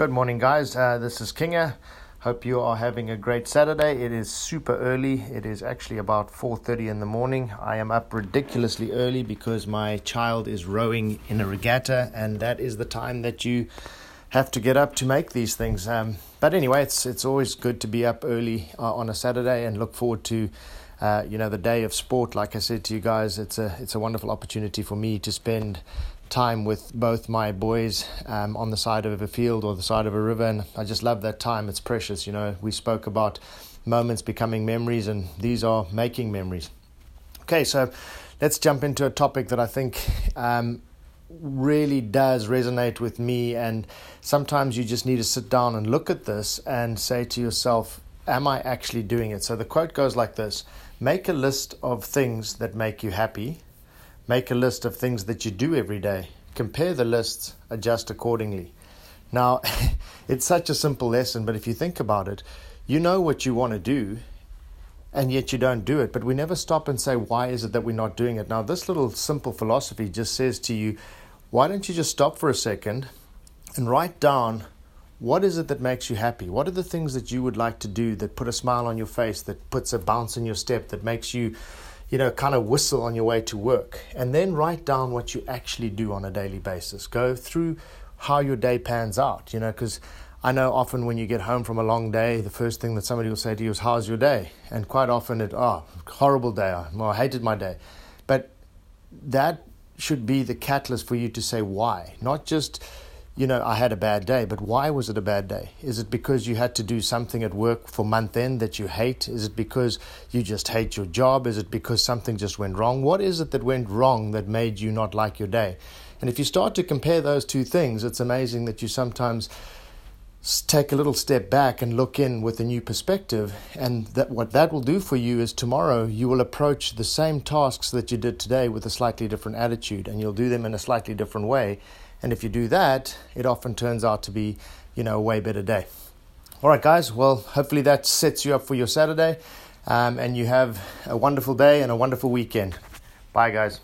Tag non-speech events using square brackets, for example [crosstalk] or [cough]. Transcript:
Good morning, guys. Uh, this is Kinga. Hope you are having a great Saturday. It is super early. It is actually about 4:30 in the morning. I am up ridiculously early because my child is rowing in a regatta, and that is the time that you have to get up to make these things. Um, but anyway, it's it's always good to be up early uh, on a Saturday and look forward to. Uh, you know the day of sport like i said to you guys it's a it's a wonderful opportunity for me to spend time with both my boys um, on the side of a field or the side of a river, and I just love that time. It's precious. You know, we spoke about moments becoming memories, and these are making memories. Okay, so let's jump into a topic that I think um, really does resonate with me, and sometimes you just need to sit down and look at this and say to yourself, Am I actually doing it? So the quote goes like this Make a list of things that make you happy Make a list of things that you do every day. Compare the lists, adjust accordingly. Now, [laughs] it's such a simple lesson, but if you think about it, you know what you want to do, and yet you don't do it. But we never stop and say, why is it that we're not doing it? Now, this little simple philosophy just says to you, why don't you just stop for a second and write down what is it that makes you happy? What are the things that you would like to do that put a smile on your face, that puts a bounce in your step, that makes you you know, kind of whistle on your way to work. And then write down what you actually do on a daily basis. Go through how your day pans out, you know, because I know often when you get home from a long day, the first thing that somebody will say to you is, How's your day? And quite often it, Oh, horrible day. Well, I hated my day. But that should be the catalyst for you to say why, not just you know, I had a bad day, but why was it a bad day? Is it because you had to do something at work for month end that you hate? Is it because you just hate your job? Is it because something just went wrong? What is it that went wrong that made you not like your day? And if you start to compare those two things, it's amazing that you sometimes take a little step back and look in with a new perspective. And that what that will do for you is tomorrow you will approach the same tasks that you did today with a slightly different attitude, and you'll do them in a slightly different way. And if you do that, it often turns out to be, you know, a way better day. All right, guys. Well, hopefully that sets you up for your Saturday, um, and you have a wonderful day and a wonderful weekend. Bye, guys.